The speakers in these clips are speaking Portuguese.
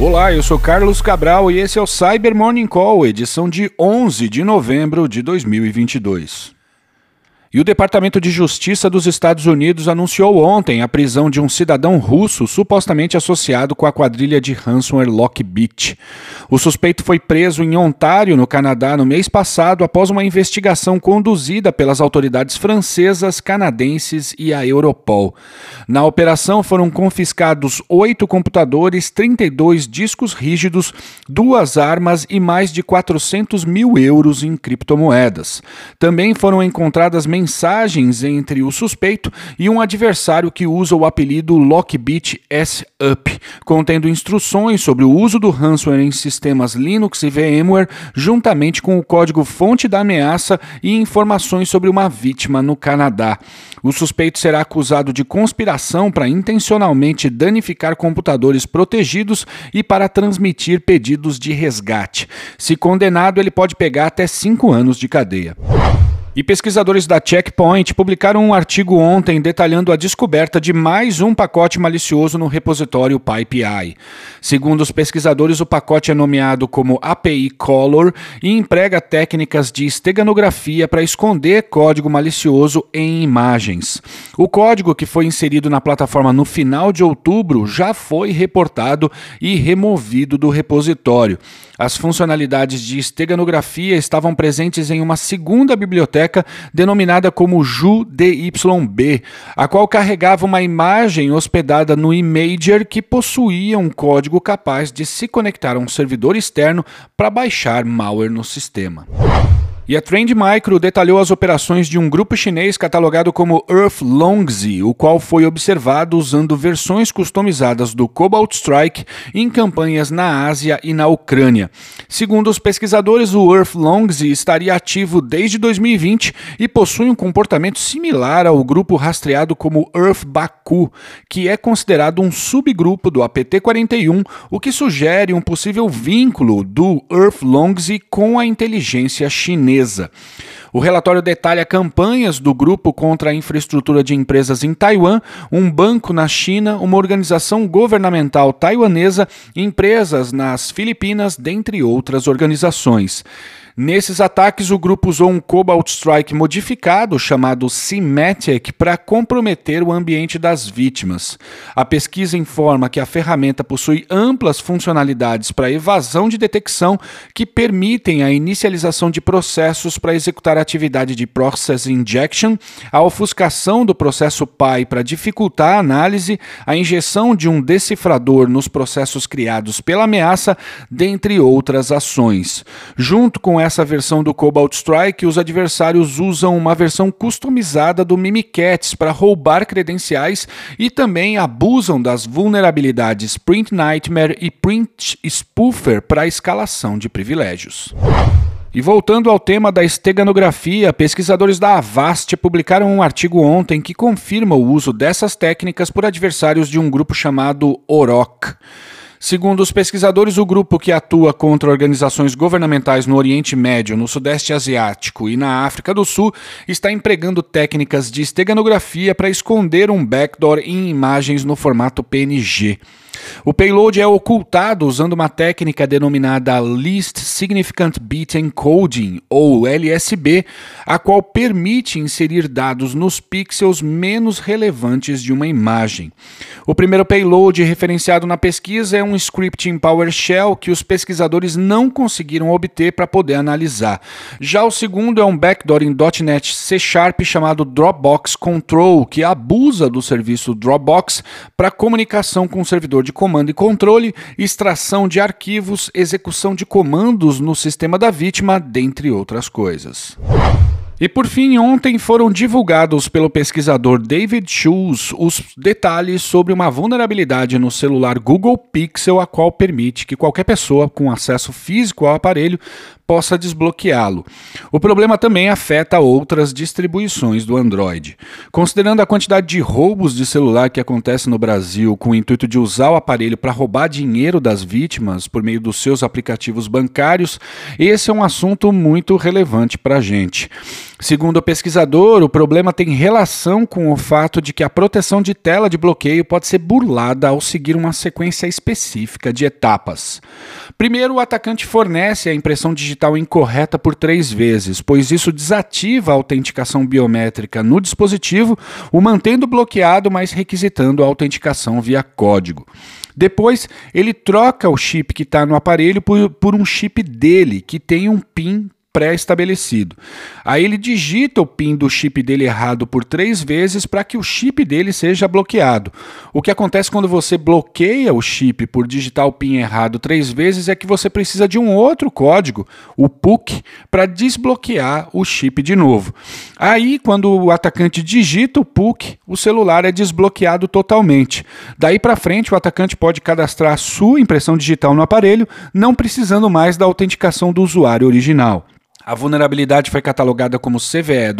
Olá, eu sou Carlos Cabral e esse é o Cyber Morning Call, edição de 11 de novembro de 2022. E o Departamento de Justiça dos Estados Unidos anunciou ontem a prisão de um cidadão russo supostamente associado com a quadrilha de ransomware Lockbit. O suspeito foi preso em Ontário, no Canadá, no mês passado, após uma investigação conduzida pelas autoridades francesas, canadenses e a Europol. Na operação foram confiscados oito computadores, 32 discos rígidos, duas armas e mais de 400 mil euros em criptomoedas. Também foram encontradas mensagens entre o suspeito e um adversário que usa o apelido Lockbit S-Up, contendo instruções sobre o uso do ransomware em sistemas Linux e VMware, juntamente com o código-fonte da ameaça e informações sobre uma vítima no Canadá. O suspeito será acusado de conspiração para intencionalmente danificar computadores protegidos e para transmitir pedidos de resgate. Se condenado, ele pode pegar até cinco anos de cadeia. E pesquisadores da Checkpoint publicaram um artigo ontem detalhando a descoberta de mais um pacote malicioso no repositório PyPI. Segundo os pesquisadores, o pacote é nomeado como API Color e emprega técnicas de esteganografia para esconder código malicioso em imagens. O código que foi inserido na plataforma no final de outubro já foi reportado e removido do repositório. As funcionalidades de esteganografia estavam presentes em uma segunda biblioteca denominada como JuDYB, a qual carregava uma imagem hospedada no Imager que possuía um código capaz de se conectar a um servidor externo para baixar malware no sistema. E a Trend Micro detalhou as operações de um grupo chinês catalogado como Earth Longzi, o qual foi observado usando versões customizadas do Cobalt Strike em campanhas na Ásia e na Ucrânia. Segundo os pesquisadores, o Earth Longzi estaria ativo desde 2020 e possui um comportamento similar ao grupo rastreado como Earth Baku, que é considerado um subgrupo do APT-41, o que sugere um possível vínculo do Earth Longzi com a inteligência chinesa. O relatório detalha campanhas do grupo contra a infraestrutura de empresas em Taiwan, um banco na China, uma organização governamental taiwanesa, empresas nas Filipinas, dentre outras organizações. Nesses ataques, o grupo usou um Cobalt Strike modificado chamado Symmetric para comprometer o ambiente das vítimas. A pesquisa informa que a ferramenta possui amplas funcionalidades para evasão de detecção que permitem a inicialização de processos para executar a atividade de Process Injection, a ofuscação do processo PI para dificultar a análise, a injeção de um decifrador nos processos criados pela ameaça, dentre outras ações. Junto com essa versão do Cobalt Strike, os adversários usam uma versão customizada do Mimikatz para roubar credenciais e também abusam das vulnerabilidades Print Nightmare e Print Spoofer para escalação de privilégios. E voltando ao tema da esteganografia, pesquisadores da Avast publicaram um artigo ontem que confirma o uso dessas técnicas por adversários de um grupo chamado OROC. Segundo os pesquisadores, o grupo que atua contra organizações governamentais no Oriente Médio, no Sudeste Asiático e na África do Sul está empregando técnicas de esteganografia para esconder um backdoor em imagens no formato PNG. O payload é ocultado usando uma técnica denominada Least Significant Bit Encoding, ou LSB, a qual permite inserir dados nos pixels menos relevantes de uma imagem. O primeiro payload referenciado na pesquisa é um script em PowerShell que os pesquisadores não conseguiram obter para poder analisar. Já o segundo é um backdoor em .NET C Sharp chamado Dropbox Control, que abusa do serviço Dropbox para comunicação com o servidor de comando e controle, extração de arquivos, execução de comandos no sistema da vítima, dentre outras coisas. E por fim, ontem foram divulgados pelo pesquisador David Schultz os detalhes sobre uma vulnerabilidade no celular Google Pixel, a qual permite que qualquer pessoa com acesso físico ao aparelho possa desbloqueá-lo. O problema também afeta outras distribuições do Android. Considerando a quantidade de roubos de celular que acontece no Brasil com o intuito de usar o aparelho para roubar dinheiro das vítimas por meio dos seus aplicativos bancários, esse é um assunto muito relevante para a gente. Segundo o pesquisador, o problema tem relação com o fato de que a proteção de tela de bloqueio pode ser burlada ao seguir uma sequência específica de etapas. Primeiro, o atacante fornece a impressão digital incorreta por três vezes, pois isso desativa a autenticação biométrica no dispositivo, o mantendo bloqueado, mas requisitando a autenticação via código. Depois, ele troca o chip que está no aparelho por, por um chip dele, que tem um PIN pré-estabelecido. Aí ele digita o PIN do chip dele errado por três vezes para que o chip dele seja bloqueado. O que acontece quando você bloqueia o chip por digitar o PIN errado três vezes é que você precisa de um outro código, o PUC, para desbloquear o chip de novo. Aí, quando o atacante digita o PUC, o celular é desbloqueado totalmente. Daí para frente, o atacante pode cadastrar a sua impressão digital no aparelho, não precisando mais da autenticação do usuário original. A vulnerabilidade foi catalogada como CVE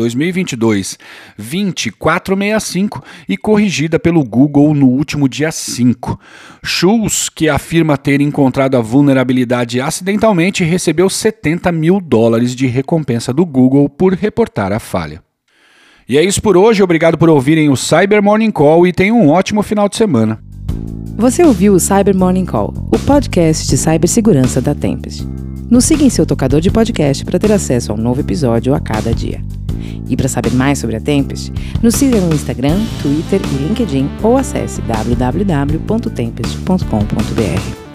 2022-20465 e corrigida pelo Google no último dia 5. Schultz, que afirma ter encontrado a vulnerabilidade acidentalmente, recebeu 70 mil dólares de recompensa do Google por reportar a falha. E é isso por hoje, obrigado por ouvirem o Cyber Morning Call e tenham um ótimo final de semana. Você ouviu o Cyber Morning Call, o podcast de cibersegurança da Tempest. Nos siga em seu tocador de podcast para ter acesso a um novo episódio a cada dia. E para saber mais sobre a Tempest, nos siga no Instagram, Twitter e LinkedIn ou acesse www.tempest.com.br.